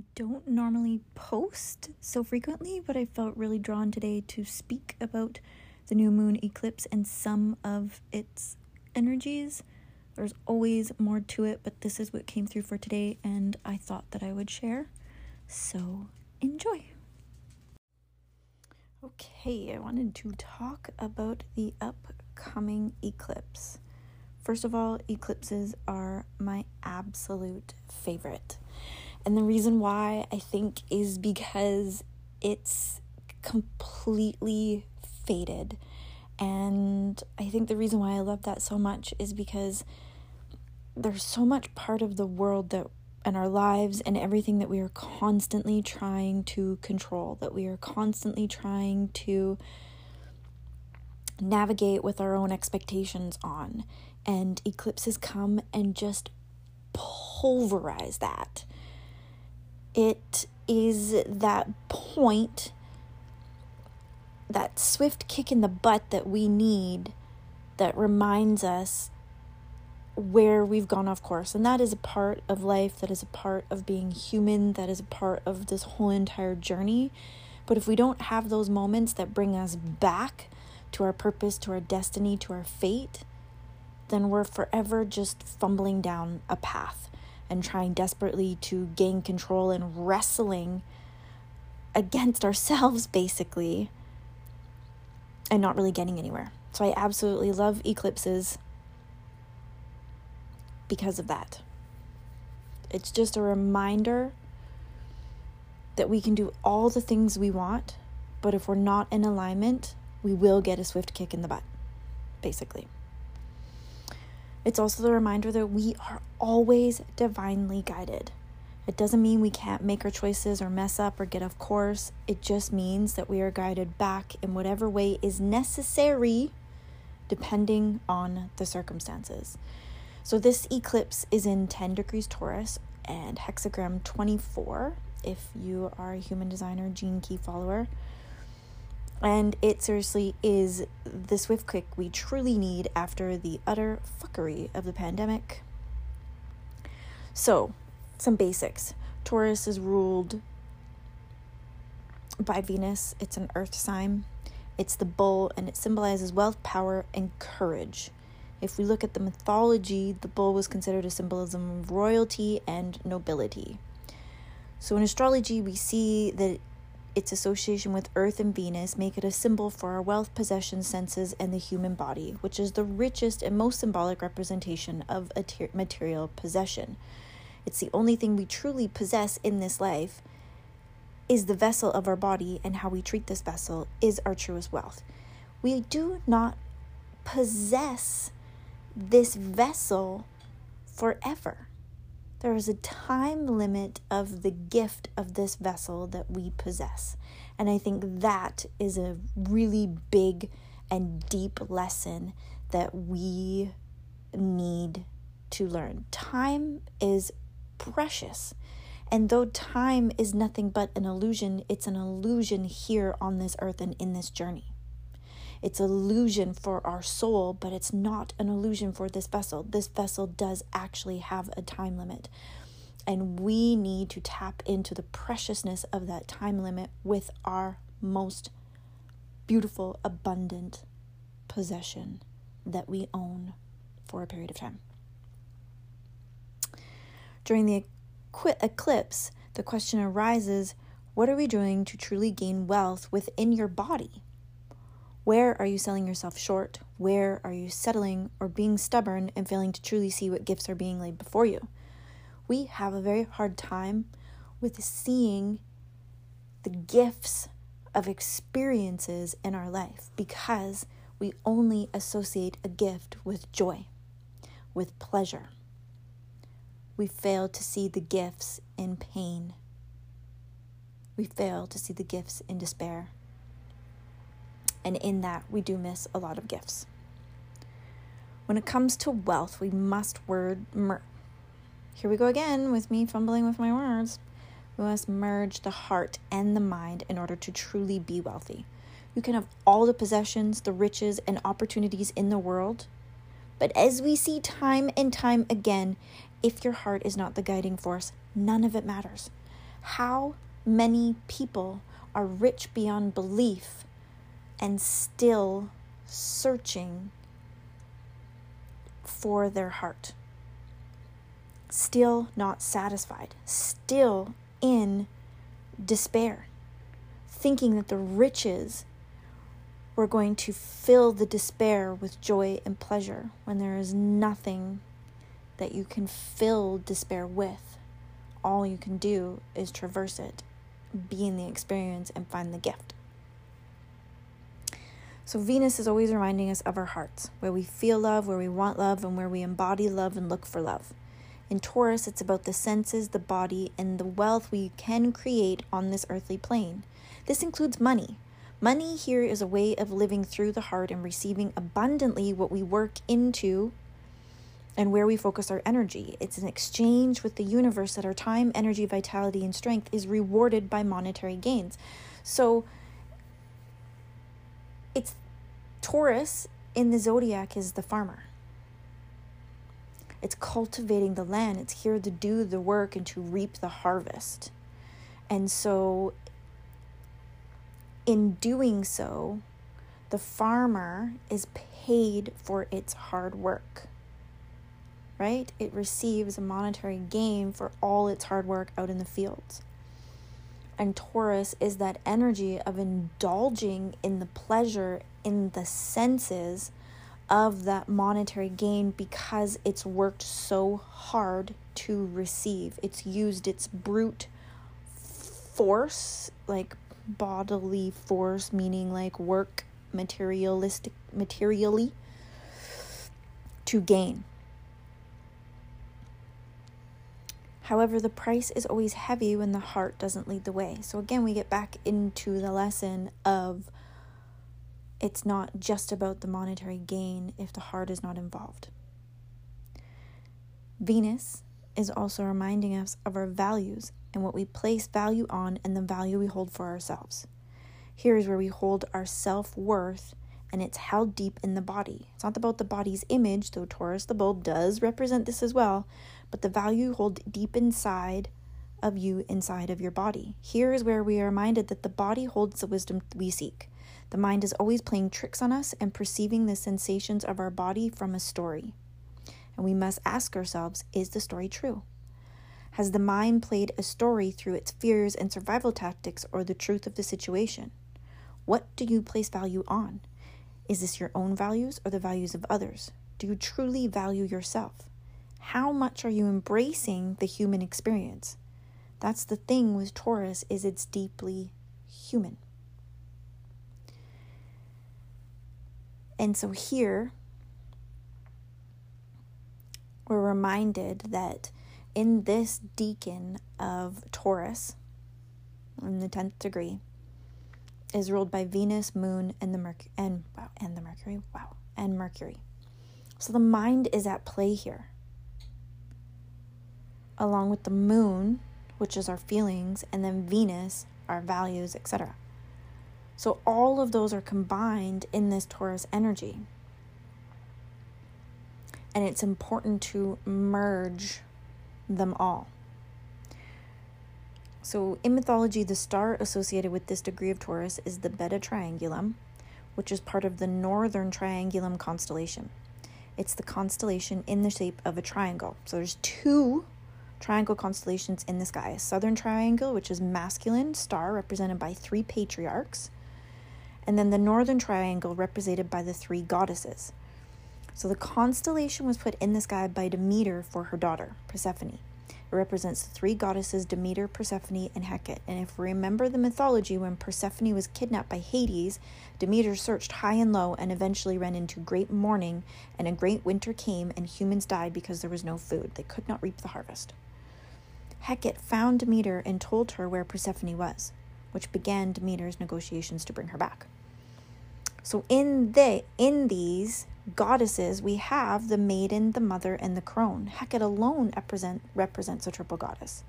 I don't normally post so frequently, but I felt really drawn today to speak about the new moon eclipse and some of its energies. There's always more to it, but this is what came through for today, and I thought that I would share. So enjoy. Okay, I wanted to talk about the upcoming eclipse. First of all, eclipses are my absolute favorite. And the reason why I think is because it's completely fated. And I think the reason why I love that so much is because there's so much part of the world that and our lives and everything that we are constantly trying to control, that we are constantly trying to navigate with our own expectations on. And eclipses come and just pulverize that. It is that point, that swift kick in the butt that we need that reminds us where we've gone off course. And that is a part of life, that is a part of being human, that is a part of this whole entire journey. But if we don't have those moments that bring us back to our purpose, to our destiny, to our fate, then we're forever just fumbling down a path and trying desperately to gain control and wrestling against ourselves, basically, and not really getting anywhere. So I absolutely love eclipses because of that. It's just a reminder that we can do all the things we want, but if we're not in alignment, we will get a swift kick in the butt, basically. It's also the reminder that we are always divinely guided. It doesn't mean we can't make our choices or mess up or get off course. It just means that we are guided back in whatever way is necessary depending on the circumstances. So, this eclipse is in 10 degrees Taurus and hexagram 24 if you are a human designer gene key follower. And it seriously is the swift kick we truly need after the utter fuckery of the pandemic. So, some basics. Taurus is ruled by Venus, it's an earth sign. It's the bull and it symbolizes wealth, power, and courage. If we look at the mythology, the bull was considered a symbolism of royalty and nobility. So in astrology, we see that its association with Earth and Venus make it a symbol for our wealth, possessions, senses, and the human body, which is the richest and most symbolic representation of material possession. It's the only thing we truly possess in this life is the vessel of our body, and how we treat this vessel is our truest wealth. We do not possess this vessel forever. There is a time limit of the gift of this vessel that we possess. And I think that is a really big and deep lesson that we need to learn. Time is precious. And though time is nothing but an illusion, it's an illusion here on this earth and in this journey. It's illusion for our soul, but it's not an illusion for this vessel. This vessel does actually have a time limit. And we need to tap into the preciousness of that time limit with our most beautiful, abundant possession that we own for a period of time. During the eclipse, the question arises what are we doing to truly gain wealth within your body? Where are you selling yourself short? Where are you settling or being stubborn and failing to truly see what gifts are being laid before you? We have a very hard time with seeing the gifts of experiences in our life because we only associate a gift with joy, with pleasure. We fail to see the gifts in pain. We fail to see the gifts in despair. And in that, we do miss a lot of gifts. When it comes to wealth, we must word mer- here we go again with me fumbling with my words. We must merge the heart and the mind in order to truly be wealthy. You can have all the possessions, the riches, and opportunities in the world, but as we see time and time again, if your heart is not the guiding force, none of it matters. How many people are rich beyond belief and still searching for their heart? Still not satisfied, still in despair, thinking that the riches were going to fill the despair with joy and pleasure when there is nothing that you can fill despair with. All you can do is traverse it, be in the experience, and find the gift. So, Venus is always reminding us of our hearts, where we feel love, where we want love, and where we embody love and look for love. In Taurus, it's about the senses, the body, and the wealth we can create on this earthly plane. This includes money. Money here is a way of living through the heart and receiving abundantly what we work into and where we focus our energy. It's an exchange with the universe that our time, energy, vitality, and strength is rewarded by monetary gains. So it's Taurus in the zodiac is the farmer. It's cultivating the land. It's here to do the work and to reap the harvest. And so, in doing so, the farmer is paid for its hard work right? It receives a monetary gain for all its hard work out in the fields. And Taurus is that energy of indulging in the pleasure in the senses of that monetary gain because it's worked so hard to receive. It's used its brute force, like bodily force, meaning like work materialistic materially to gain. However, the price is always heavy when the heart doesn't lead the way. So, again, we get back into the lesson of it's not just about the monetary gain if the heart is not involved. Venus is also reminding us of our values and what we place value on and the value we hold for ourselves. Here is where we hold our self worth and it's held deep in the body. It's not about the body's image, though Taurus the bull does represent this as well, but the value you hold deep inside of you, inside of your body. Here is where we are reminded that the body holds the wisdom we seek. The mind is always playing tricks on us and perceiving the sensations of our body from a story. And we must ask ourselves is the story true? Has the mind played a story through its fears and survival tactics or the truth of the situation? What do you place value on? Is this your own values or the values of others? Do you truly value yourself? How much are you embracing the human experience? That's the thing with Taurus is it's deeply human. And so here we're reminded that in this decan of Taurus in the 10th degree is ruled by Venus, Moon, and the Mercury and wow, and the Mercury. Wow, and Mercury. So the mind is at play here. Along with the moon, which is our feelings, and then Venus, our values, etc. So all of those are combined in this Taurus energy. And it's important to merge them all. So, in mythology, the star associated with this degree of Taurus is the Beta Triangulum, which is part of the Northern Triangulum constellation. It's the constellation in the shape of a triangle. So, there's two triangle constellations in the sky a Southern Triangle, which is masculine star represented by three patriarchs, and then the Northern Triangle represented by the three goddesses. So, the constellation was put in the sky by Demeter for her daughter, Persephone. It represents the three goddesses Demeter, Persephone, and Hecate. And if we remember the mythology, when Persephone was kidnapped by Hades, Demeter searched high and low and eventually ran into great mourning, and a great winter came, and humans died because there was no food. They could not reap the harvest. Hecate found Demeter and told her where Persephone was, which began Demeter's negotiations to bring her back. So in the in these goddesses, we have the maiden, the mother, and the crone. Hecate alone represent, represents a triple goddess.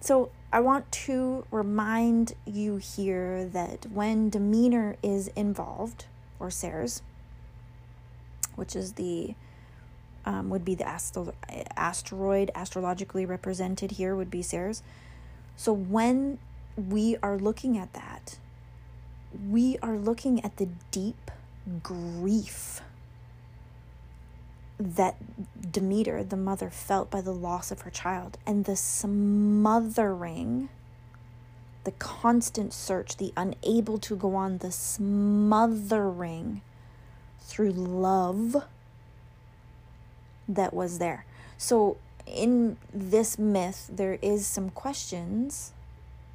So I want to remind you here that when Demeter is involved, or Ceres, which is the um, would be the astro- asteroid astrologically represented here would be Ceres. So when we are looking at that, we are looking at the deep grief that Demeter, the mother, felt by the loss of her child and the smothering, the constant search, the unable to go on, the smothering through love that was there. So, in this myth, there is some questions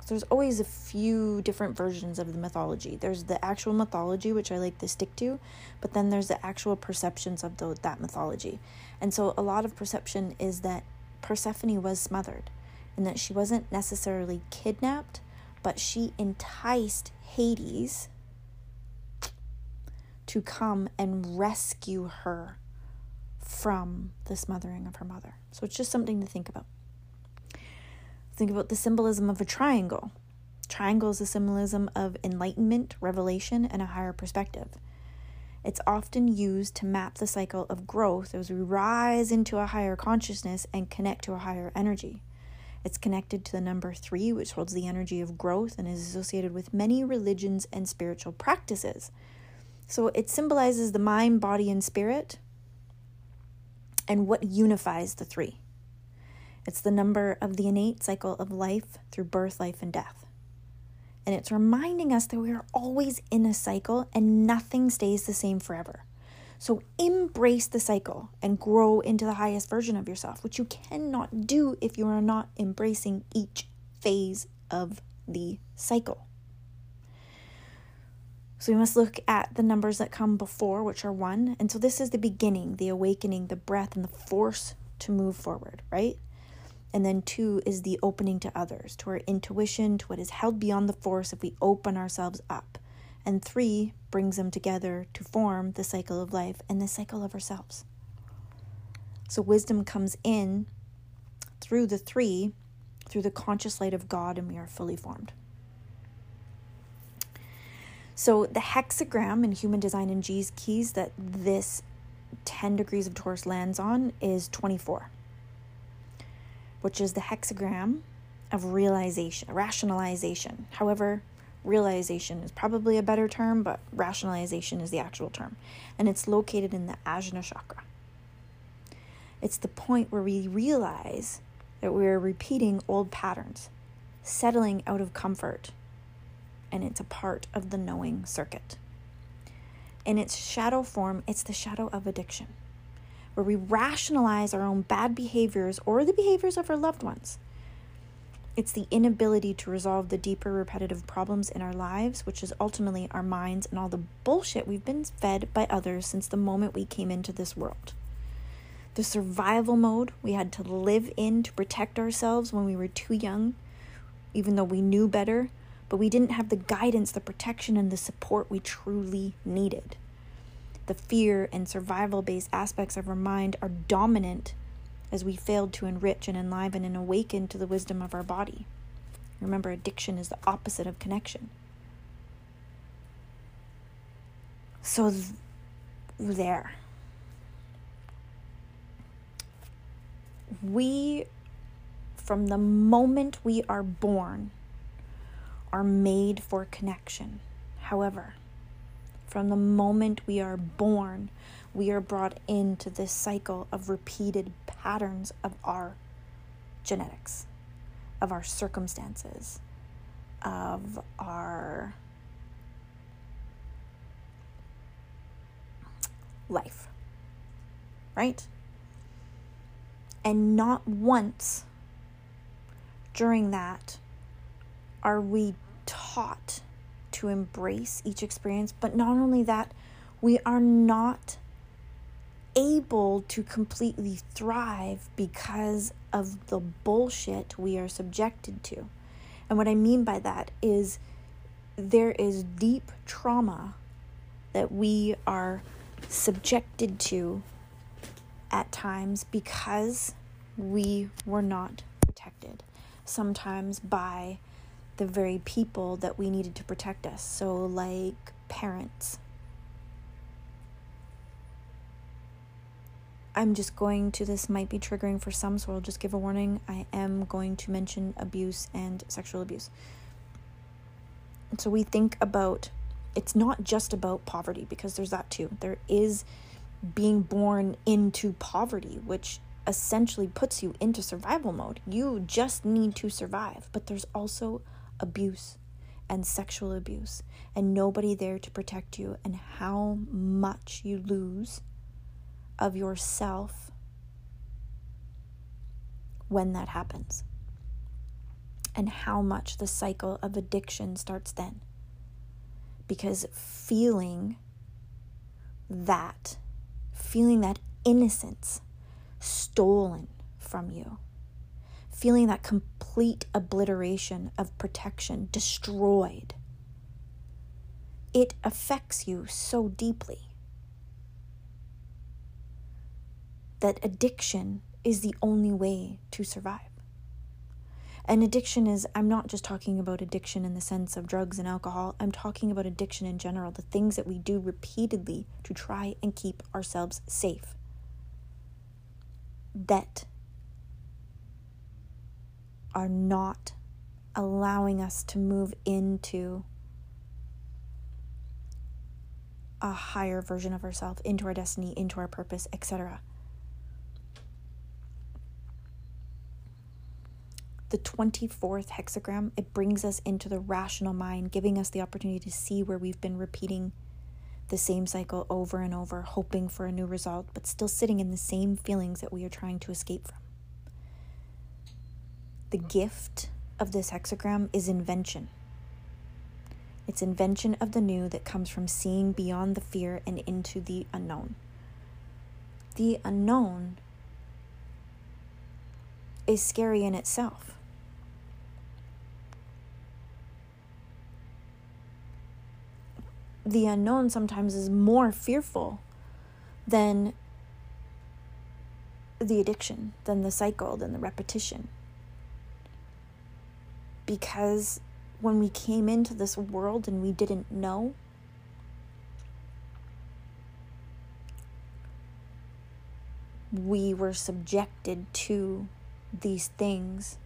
there's always a few different versions of the mythology. There's the actual mythology, which I like to stick to, but then there's the actual perceptions of the, that mythology. And so a lot of perception is that Persephone was smothered and that she wasn't necessarily kidnapped, but she enticed Hades to come and rescue her from the smothering of her mother. So it's just something to think about. Think about the symbolism of a triangle. Triangle is a symbolism of enlightenment, revelation, and a higher perspective. It's often used to map the cycle of growth as we rise into a higher consciousness and connect to a higher energy. It's connected to the number three, which holds the energy of growth and is associated with many religions and spiritual practices. So it symbolizes the mind, body, and spirit and what unifies the three. It's the number of the innate cycle of life through birth, life, and death. And it's reminding us that we are always in a cycle and nothing stays the same forever. So embrace the cycle and grow into the highest version of yourself, which you cannot do if you are not embracing each phase of the cycle. So we must look at the numbers that come before, which are one. And so this is the beginning, the awakening, the breath, and the force to move forward, right? And then two is the opening to others, to our intuition, to what is held beyond the force if we open ourselves up. And three brings them together to form the cycle of life and the cycle of ourselves. So wisdom comes in through the three, through the conscious light of God, and we are fully formed. So the hexagram in human design and Gene Keys that this 10 degrees of Taurus lands on is 24 which is the hexagram of realization, rationalization. However, realization is probably a better term, but rationalization is the actual term. And it's located in the Ajna chakra. It's the point where we realize that we're repeating old patterns, settling out of comfort, and it's a part of the knowing circuit. In its shadow form, it's the shadow of addiction where we rationalize our own bad behaviors or the behaviors of our loved ones. It's the inability to resolve the deeper repetitive problems in our lives, which is ultimately our minds and all the bullshit we've been fed by others since the moment we came into this world. The survival mode we had to live in to protect ourselves when we were too young, even though we knew better, but we didn't have the guidance, the protection, and the support we truly needed the fear and survival based aspects of our mind are dominant as we failed to enrich and enliven and awaken to the wisdom of our body. Remember, addiction is the opposite of connection. So, th- there. We, from the moment we are born, are made for connection. However, from the moment we are born, we are brought into this cycle of repeated patterns of our genetics, of our circumstances, of our life. Right? And not once during that are we taught to embrace each experience. But not only that, we are not able to completely thrive because of the bullshit we are subjected to. And what I mean by that is there is deep trauma that we are subjected to at times because we were not protected. Sometimes by the very people that we needed to protect us. So, like parents. I'm just going to, this might be triggering for some, so I'll just give a warning. I am going to mention abuse and sexual abuse. So we think about, it's not just about poverty, because there's that too. There is being born into poverty, which essentially puts you into survival mode. You just need to survive. But there's also abuse and sexual abuse, and nobody there to protect you, and how much you lose of yourself when that happens, and how much the cycle of addiction starts then. Because feeling that, feeling that innocence stolen from you feeling that complete obliteration of protection destroyed. It affects you so deeply that addiction is the only way to survive. And addiction is, I'm not just talking about addiction in the sense of drugs and alcohol, I'm talking about addiction in general, the things that we do repeatedly to try and keep ourselves safe. That are not allowing us to move into a higher version of ourselves, into our destiny, into our purpose, etc. The 24th hexagram, it brings us into the rational mind, giving us the opportunity to see where we've been repeating the same cycle over and over, hoping for a new result, but still sitting in the same feelings that we are trying to escape from. The gift of this hexagram is invention. It's invention of the new that comes from seeing beyond the fear and into the unknown. The unknown is scary in itself. The unknown sometimes is more fearful than the addiction, than the cycle, than the repetition because when we came into this world and we didn't know, we were subjected to these things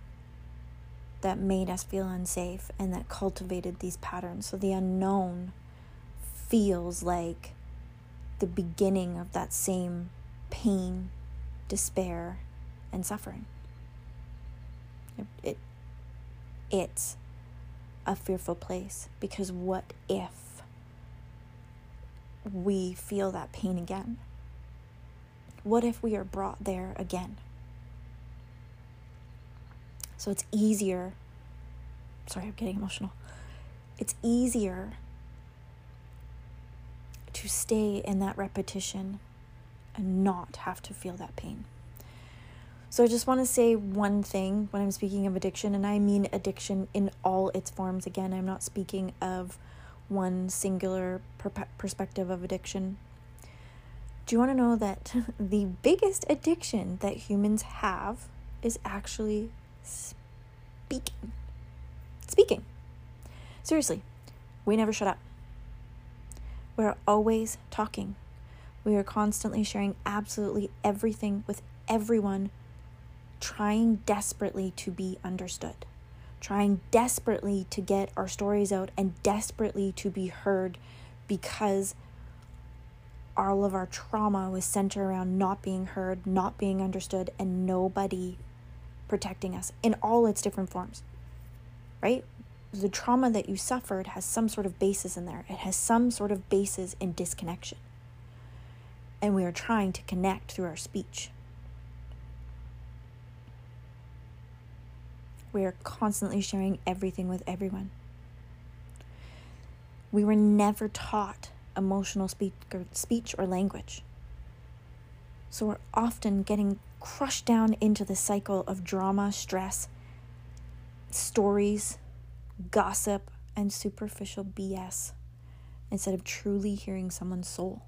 that made us feel unsafe and that cultivated these patterns. So the unknown feels like the beginning of that same pain, despair, and suffering. It, it it's a fearful place because what if we feel that pain again? What if we are brought there again? So it's easier. Sorry, I'm getting emotional. It's easier to stay in that repetition and not have to feel that pain. So I just want to say one thing when I'm speaking of addiction, and I mean addiction in all its forms. Again, I'm not speaking of one singular per- perspective of addiction. Do you want to know that the biggest addiction that humans have is actually speaking? Speaking. Seriously, we never shut up. We're always talking. We are constantly sharing absolutely everything with everyone trying desperately to be understood, trying desperately to get our stories out and desperately to be heard because all of our trauma was centered around not being heard, not being understood, and nobody protecting us in all its different forms. Right? The trauma that you suffered has some sort of basis in there, it has some sort of basis in disconnection. And we are trying to connect through our speech. We are constantly sharing everything with everyone. We were never taught emotional speak speech or language. So we're often getting crushed down into the cycle of drama, stress, stories, gossip, and superficial BS instead of truly hearing someone's soul.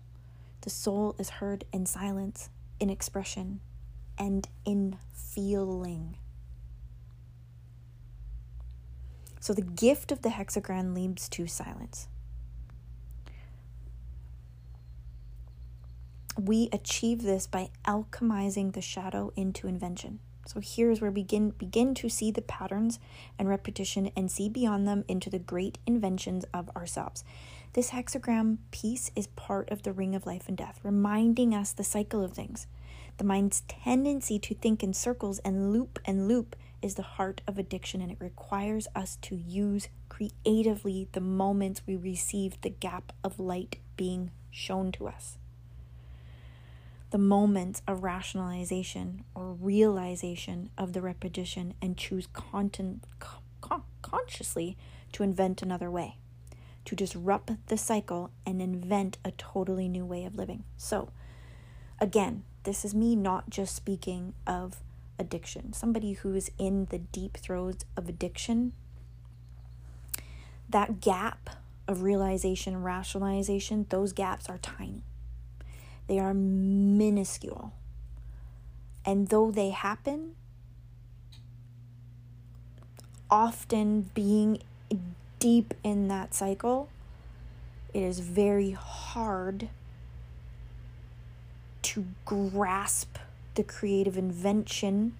The soul is heard in silence, in expression, and in feeling. So the gift of the hexagram leads to silence. we achieve this by alchemizing the shadow into invention. So here's where we begin begin to see the patterns and repetition and see beyond them into the great inventions of ourselves. This hexagram piece is part of the ring of life and death, reminding us the cycle of things. The mind's tendency to think in circles and loop and loop is the heart of addiction, and it requires us to use creatively the moments we receive the gap of light being shown to us the moments of rationalization or realization of the repetition and choose content, con- consciously to invent another way, to disrupt the cycle and invent a totally new way of living. So, again, this is me not just speaking of addiction, somebody who is in the deep throes of addiction. That gap of realization, rationalization, those gaps are tiny they are minuscule. And though they happen, often being deep in that cycle, it is very hard to grasp the creative invention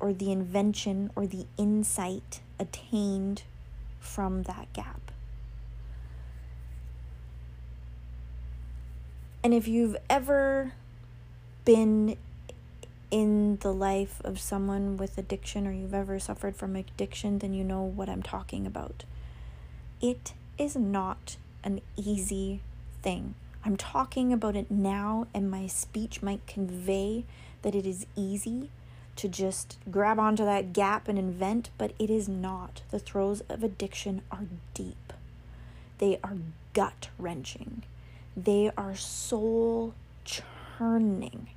or the invention or the insight attained from that gap. And if you've ever been in the life of someone with addiction or you've ever suffered from addiction, then you know what I'm talking about. It is not an easy thing. I'm talking about it now, and my speech might convey that it is easy to just grab onto that gap and invent, but it is not. The throes of addiction are deep, they are gut wrenching. They are soul churning.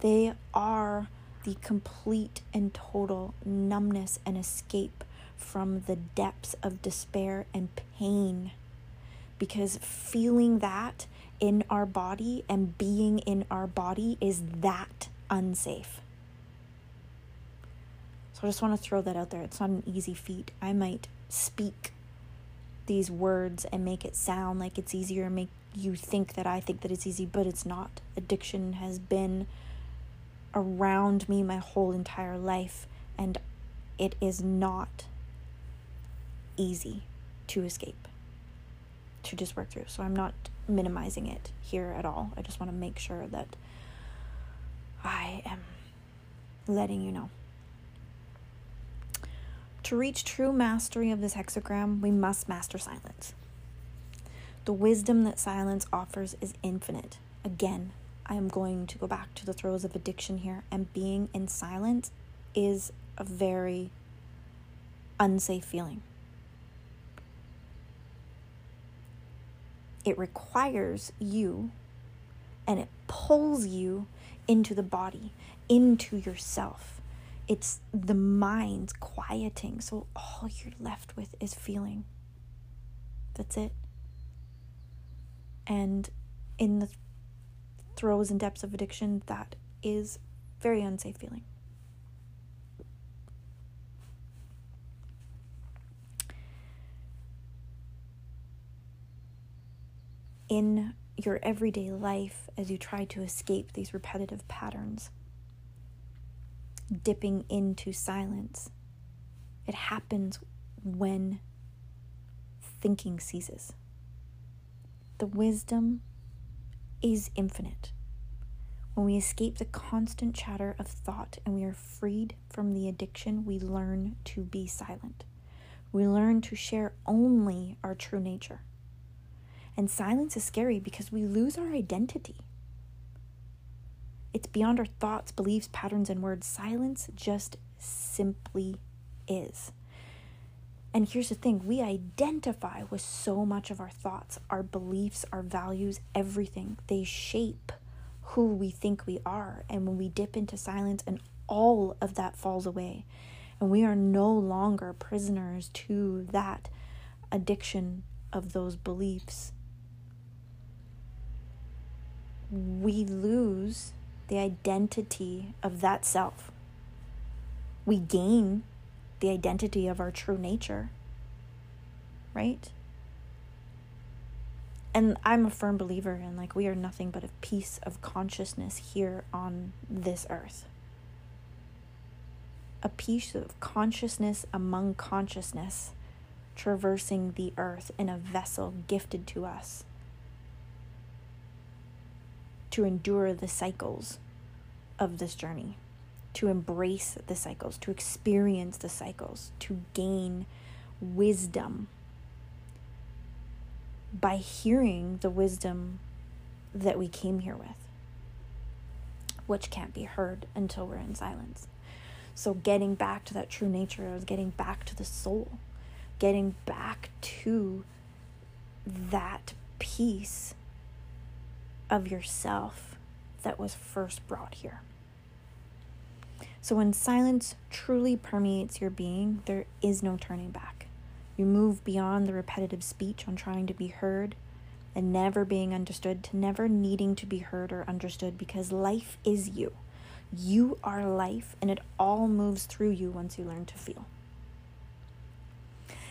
They are the complete and total numbness and escape from the depths of despair and pain. Because feeling that in our body and being in our body is that unsafe. So I just want to throw that out there. It's not an easy feat. I might speak these words and make it sound like it's easier, and make you think that I think that it's easy, but it's not. Addiction has been around me my whole entire life, and it is not easy to escape, to just work through. So I'm not minimizing it here at all. I just want to make sure that I am letting you know. To reach true mastery of this hexagram, we must master silence. The wisdom that silence offers is infinite. Again, I am going to go back to the throes of addiction here, and being in silence is a very unsafe feeling. It requires you and it pulls you into the body, into yourself. It's the mind's quieting, so all you're left with is feeling. That's it and in the throes and depths of addiction, that is very unsafe feeling. In your everyday life, as you try to escape these repetitive patterns, dipping into silence, it happens when thinking ceases. The wisdom is infinite. When we escape the constant chatter of thought and we are freed from the addiction, we learn to be silent. We learn to share only our true nature. And silence is scary because we lose our identity. It's beyond our thoughts, beliefs, patterns, and words. Silence just simply is. And here's the thing we identify with so much of our thoughts, our beliefs, our values, everything. They shape who we think we are. And when we dip into silence and all of that falls away, and we are no longer prisoners to that addiction of those beliefs, we lose the identity of that self. We gain the identity of our true nature, right? and I'm a firm believer in like we are nothing but a piece of consciousness here on this earth. A piece of consciousness among consciousness traversing the earth in a vessel gifted to us to endure the cycles of this journey, to embrace the cycles, to experience the cycles, to gain wisdom by hearing the wisdom that we came here with, which can't be heard until we're in silence. So, getting back to that true nature is getting back to the soul, getting back to that piece of yourself that was first brought here. So, when silence truly permeates your being, there is no turning back. You move beyond the repetitive speech on trying to be heard and never being understood to never needing to be heard or understood because life is you. You are life, and it all moves through you once you learn to feel.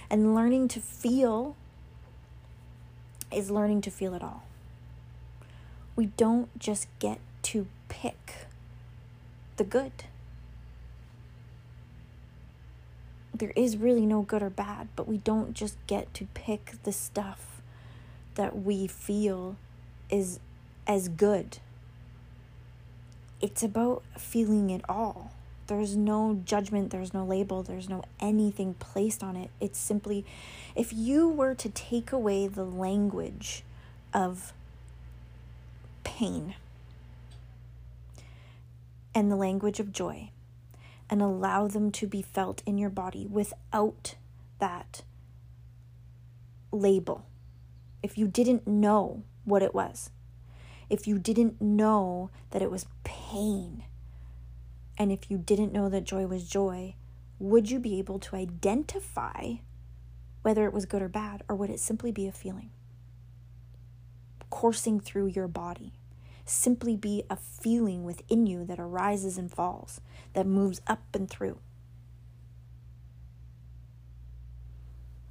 And learning to feel is learning to feel it all. We don't just get to pick the good. there is really no good or bad, but we don't just get to pick the stuff that we feel is as good. It's about feeling it all. There's no judgment, there's no label, there's no anything placed on it. It's simply if you were to take away the language of pain and the language of joy and allow them to be felt in your body without that label. If you didn't know what it was, if you didn't know that it was pain, and if you didn't know that joy was joy, would you be able to identify whether it was good or bad, or would it simply be a feeling coursing through your body? Simply be a feeling within you that arises and falls, that moves up and through.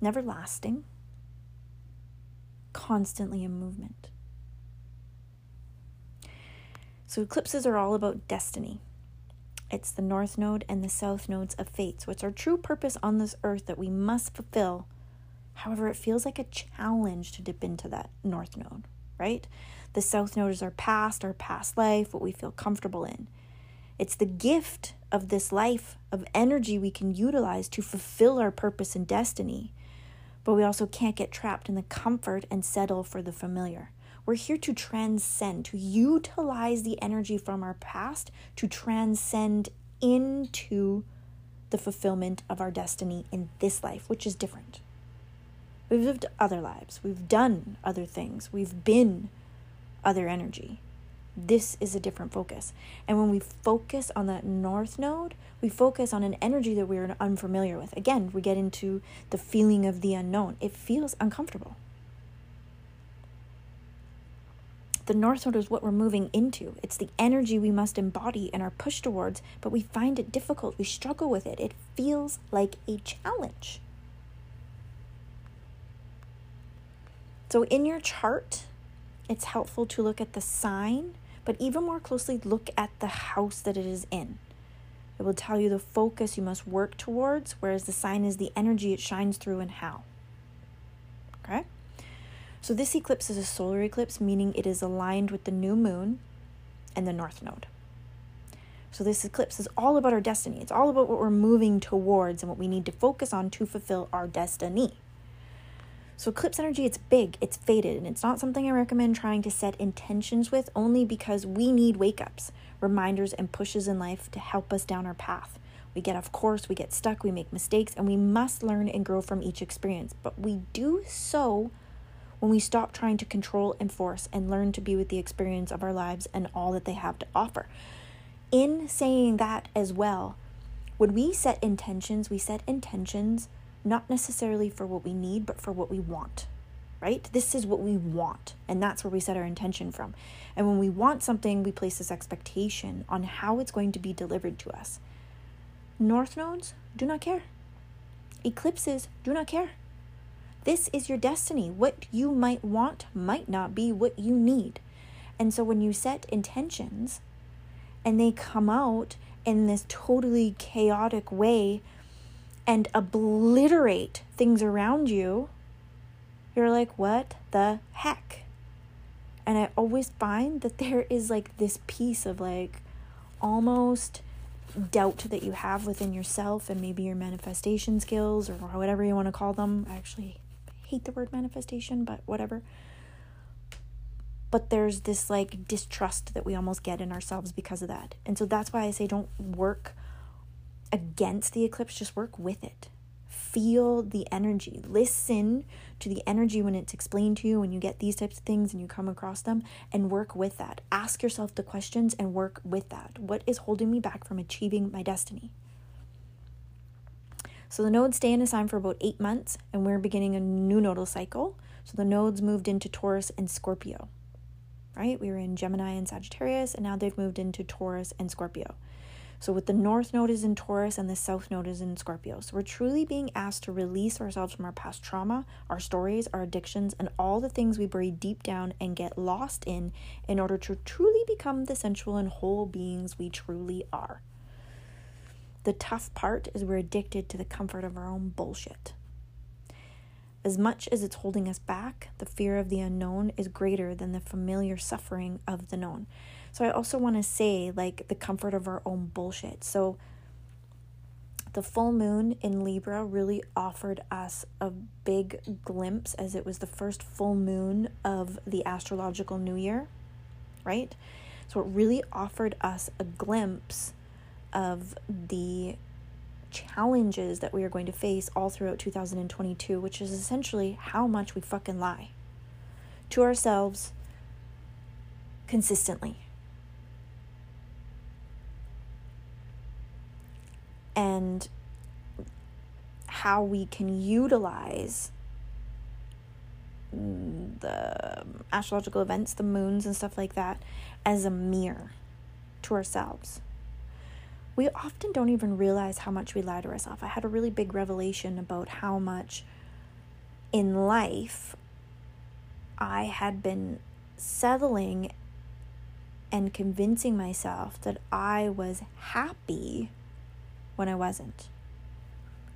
Never lasting, constantly in movement. So, eclipses are all about destiny. It's the north node and the south nodes of fate. So, it's our true purpose on this earth that we must fulfill. However, it feels like a challenge to dip into that north node, right? The south node is our past, our past life, what we feel comfortable in. It's the gift of this life of energy we can utilize to fulfill our purpose and destiny. But we also can't get trapped in the comfort and settle for the familiar. We're here to transcend, to utilize the energy from our past to transcend into the fulfillment of our destiny in this life, which is different. We've lived other lives, we've done other things, we've been other energy. This is a different focus. And when we focus on that north node, we focus on an energy that we're unfamiliar with. Again, we get into the feeling of the unknown. It feels uncomfortable. The north node is what we're moving into. It's the energy we must embody and are pushed towards, but we find it difficult. We struggle with it. It feels like a challenge. So, in your chart, it's helpful to look at the sign, but even more closely, look at the house that it is in. It will tell you the focus you must work towards, whereas the sign is the energy it shines through and how. Okay? So, this eclipse is a solar eclipse, meaning it is aligned with the new moon and the north node. So, this eclipse is all about our destiny. It's all about what we're moving towards and what we need to focus on to fulfill our destiny. So, eclipse energy, it's big, it's fated, and it's not something I recommend trying to set intentions with only because we need wake ups, reminders, and pushes in life to help us down our path. We get off course, we get stuck, we make mistakes, and we must learn and grow from each experience. But we do so when we stop trying to control and force and learn to be with the experience of our lives and all that they have to offer. In saying that as well, when we set intentions, we set intentions not necessarily for what we need, but for what we want, right? This is what we want, and that's where we set our intention from. And when we want something, we place this expectation on how it's going to be delivered to us. North nodes do not care, eclipses do not care. This is your destiny. What you might want might not be what you need. And so when you set intentions and they come out in this totally chaotic way and obliterate things around you, you're like, what the heck? And I always find that there is like this piece of like almost doubt that you have within yourself and maybe your manifestation skills or whatever you want to call them. I actually hate the word manifestation, but whatever. But there's this like distrust that we almost get in ourselves because of that. And so that's why I say don't work against the eclipse, just work with it feel the energy. Listen to the energy when it's explained to you, when you get these types of things and you come across them, and work with that. Ask yourself the questions and work with that. What is holding me back from achieving my destiny? So the nodes stay in a sign for about eight months, and we're beginning a new nodal cycle. So the nodes moved into Taurus and Scorpio, right? We were in Gemini and Sagittarius, and now they've moved into Taurus and Scorpio. So, with the North Node is in Taurus and the South Node is in Scorpio. So, we're truly being asked to release ourselves from our past trauma, our stories, our addictions, and all the things we bury deep down and get lost in in order to truly become the sensual and whole beings we truly are. The tough part is we're addicted to the comfort of our own bullshit. As much as it's holding us back, the fear of the unknown is greater than the familiar suffering of the known. So I also want to say like the comfort of our own bullshit. So the full moon in Libra really offered us a big glimpse as it was the first full moon of the astrological new year, right? So it really offered us a glimpse of the challenges that we are going to face all throughout 2022, which is essentially how much we fucking lie to ourselves consistently. And how we can utilize the astrological events, the moons, and stuff like that, as a mirror to ourselves. We often don't even realize how much we lie to ourselves. I had a really big revelation about how much in life I had been settling and convincing myself that I was happy when I wasn't.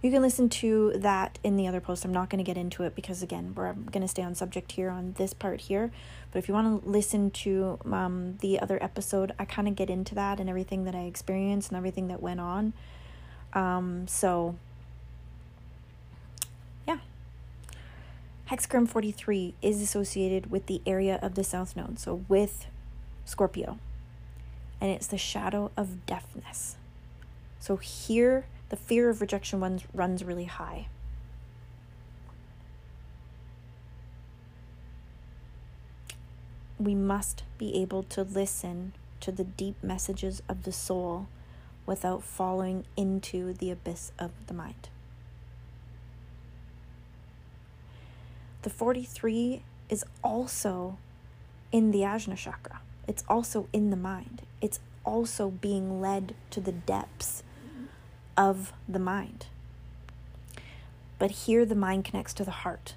You can listen to that in the other post. I'm not going to get into it because, again, we're going to stay on subject here on this part here. But if you want to listen to um, the other episode, I kind of get into that and everything that I experienced and everything that went on. Um, so, yeah. Hexagram 43 is associated with the area of the South Node, so with Scorpio. And it's the shadow of deafness. So here, the fear of rejection runs, runs really high. We must be able to listen to the deep messages of the soul without falling into the abyss of the mind. The 43 is also in the Ajna chakra. It's also in the mind. It's also being led to the depths of the mind. But here the mind connects to the heart.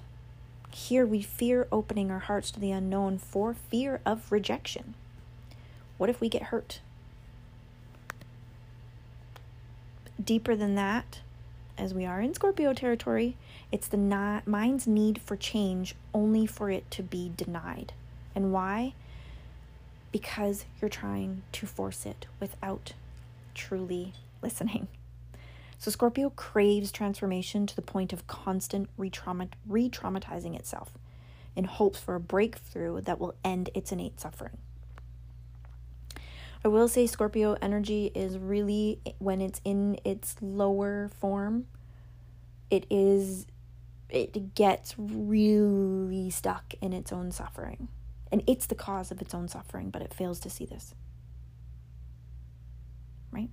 Here we fear opening our hearts to the unknown for fear of rejection. What if we get hurt? Deeper than that, as we are in Scorpio territory, it's the not, mind's need for change only for it to be denied. And why? Because you're trying to force it without truly listening. So Scorpio craves transformation to the point of constant re traumatizing itself in hopes for a breakthrough that will end its innate suffering. I will say Scorpio energy is really, when it's in its lower form, it is, it gets really stuck in its own suffering. And it's the cause of its own suffering, but it fails to see this. Right?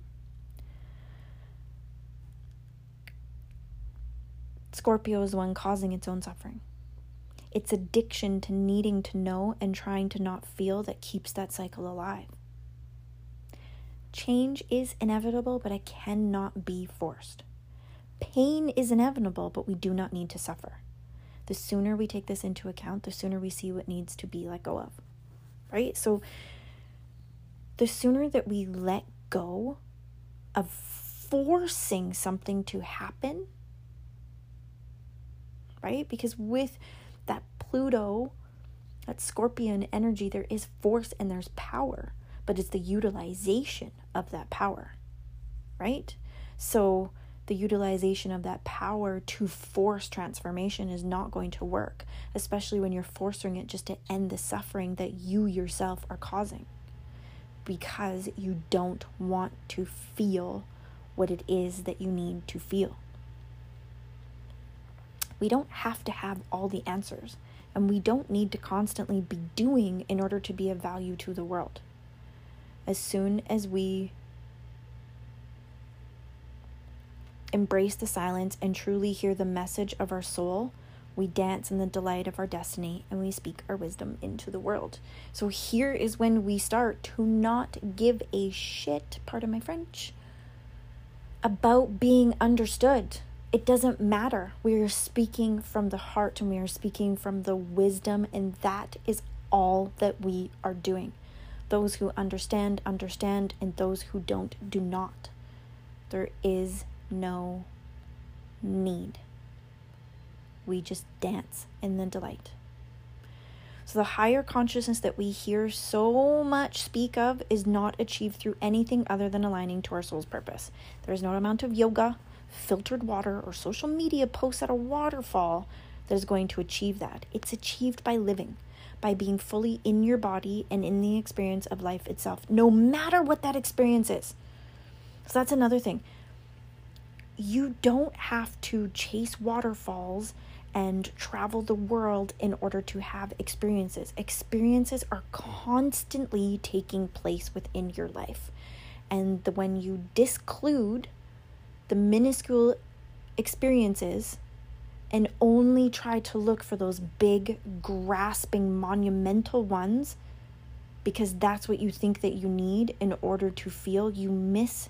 Scorpio is the one causing its own suffering. It's addiction to needing to know and trying to not feel that keeps that cycle alive. Change is inevitable, but it cannot be forced. Pain is inevitable, but we do not need to suffer. the sooner we take this into account, the sooner we see what needs to be let go of. Right? So, the sooner that we let go of forcing something to happen, right? Because with that Pluto, that scorpion energy, there is force and there's power, but it's the utilization of that power, right? So, the utilization of that power to force transformation is not going to work, especially when you're forcing it just to end the suffering that you yourself are causing because you don't want to feel what it is that you need to feel. We don't have to have all the answers, and we don't need to constantly be doing in order to be of value to the world. As soon as we embrace the silence and truly hear the message of our soul, we dance in the delight of our destiny and we speak our wisdom into the world. So here is when we start to not give a shit, pardon my French, about being understood. It doesn't matter. We are speaking from the heart and we are speaking from the wisdom, and that is all that we are doing. Those who understand, understand, and those who don't, do not. There is no need. We just dance in the delight. So, the higher consciousness that we hear so much speak of is not achieved through anything other than aligning to our soul's purpose. There is no amount of yoga, filtered water, or social media posts at a waterfall that is going to achieve that. It's achieved by living, by being fully in your body and in the experience of life itself, no matter what that experience is. So, that's another thing you don't have to chase waterfalls and travel the world in order to have experiences. Experiences are constantly taking place within your life. And when you disclude the minuscule experiences and only try to look for those big, grasping, monumental ones, because that's what you think that you need in order to feel, you miss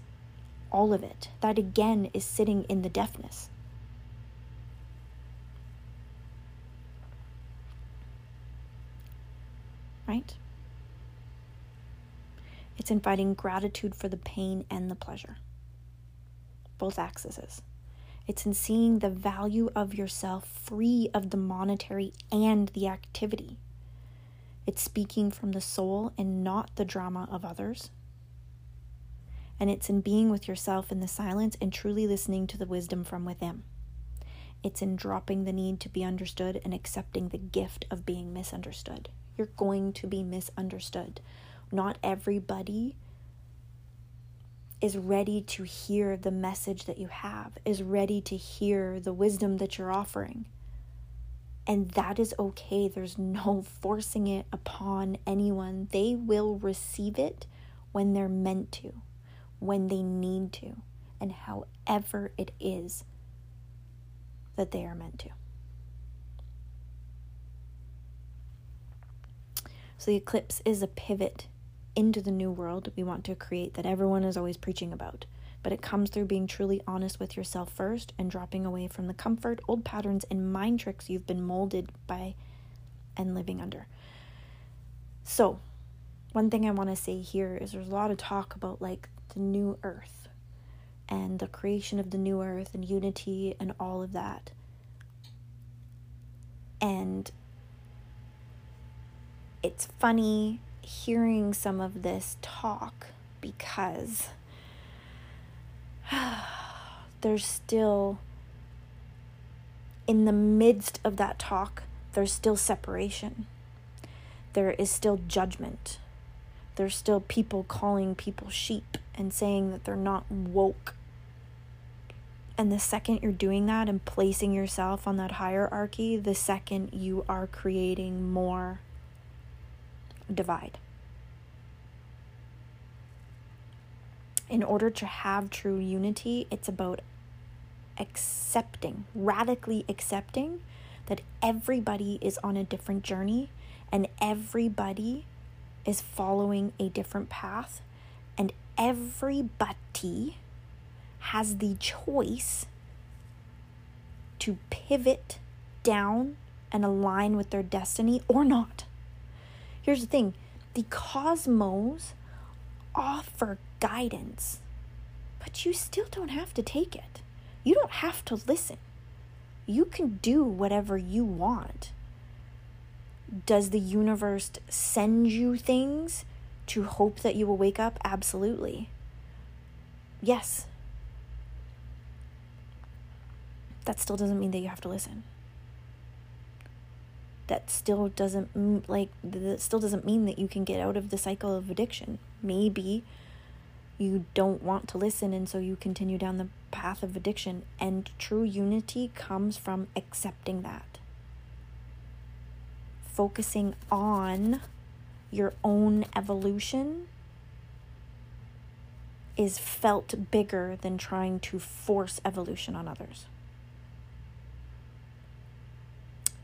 all of it. That again is sitting in the deafness. Right? It's inviting gratitude for the pain and the pleasure. Both axes. It's in seeing the value of yourself free of the monetary and the activity. It's speaking from the soul and not the drama of others and it's in being with yourself in the silence and truly listening to the wisdom from within. It's in dropping the need to be understood and accepting the gift of being misunderstood. You're going to be misunderstood. Not everybody is ready to hear the message that you have, is ready to hear the wisdom that you're offering. And that is okay. There's no forcing it upon anyone. They will receive it when they're meant to when they need to, and however it is that they are meant to. So the eclipse is a pivot into the new world we want to create that everyone is always preaching about. But it comes through being truly honest with yourself first and dropping away from the comfort, old patterns, and mind tricks you've been molded by and living under. So, one thing I want to say here is there's a lot of talk about like the new earth and the creation of the new earth and unity and all of that. And it's funny hearing some of this talk because there's still, in the midst of that talk, there's still separation. There is still judgment there's still people calling people sheep and saying that they're not woke. And the second you're doing that and placing yourself on that hierarchy, the second you are creating more divide. In order to have true unity, it's about accepting, radically accepting that everybody is on a different journey and everybody is following a different path, and everybody has the choice to pivot down and align with their destiny or not. Here's the thing the cosmos offer guidance, but you still don't have to take it. You don't have to listen. You can do whatever you want. Does the universe send you things to hope that you will wake up? Absolutely. Yes. That still doesn't mean that you have to listen. That still doesn't like that still doesn't mean that you can get out of the cycle of addiction. Maybe you don't want to listen and so you continue down the path of addiction and true unity comes from accepting that focusing on your own evolution is felt bigger than trying to force evolution on others.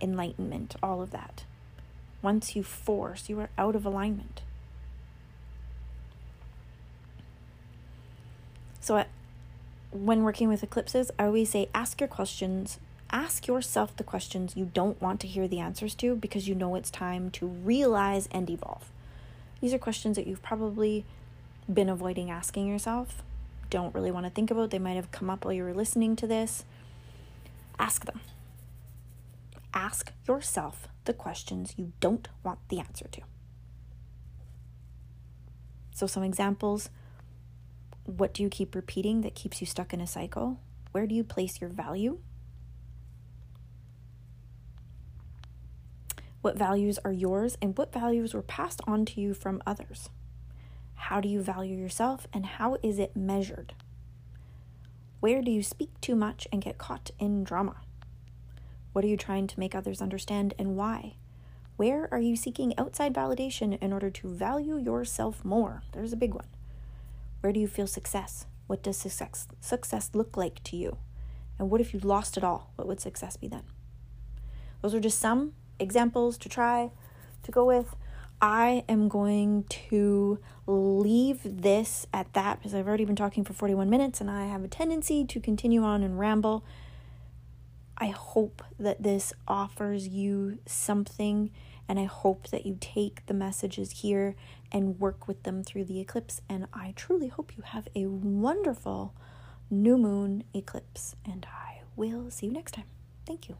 Enlightenment, all of that. Once you force, you are out of alignment. So, when working with eclipses, I always say ask your questions ask yourself the questions you don't want to hear the answers to because you know it's time to realize and evolve. These are questions that you've probably been avoiding asking yourself, don't really want to think about. They might have come up while you were listening to this. Ask them. Ask yourself the questions you don't want the answer to. So, some examples what do you keep repeating that keeps you stuck in a cycle? Where do you place your value? What values are yours and what values were passed on to you from others? How do you value yourself and how is it measured? Where do you speak too much and get caught in drama? What are you trying to make others understand and why? Where are you seeking outside validation in order to value yourself more? There's a big one. Where do you feel success? What does success success look like to you? And what if you lost it all? What would success be then? Those are just some examples to try to go with. I am going to leave this at that because I've already been talking for 41 minutes and I have a tendency to continue on and ramble. I hope that this offers you something and I hope that you take the messages here and work with them through the eclipse. And I truly hope you have a wonderful new moon eclipse. And I will see you next time. Thank you.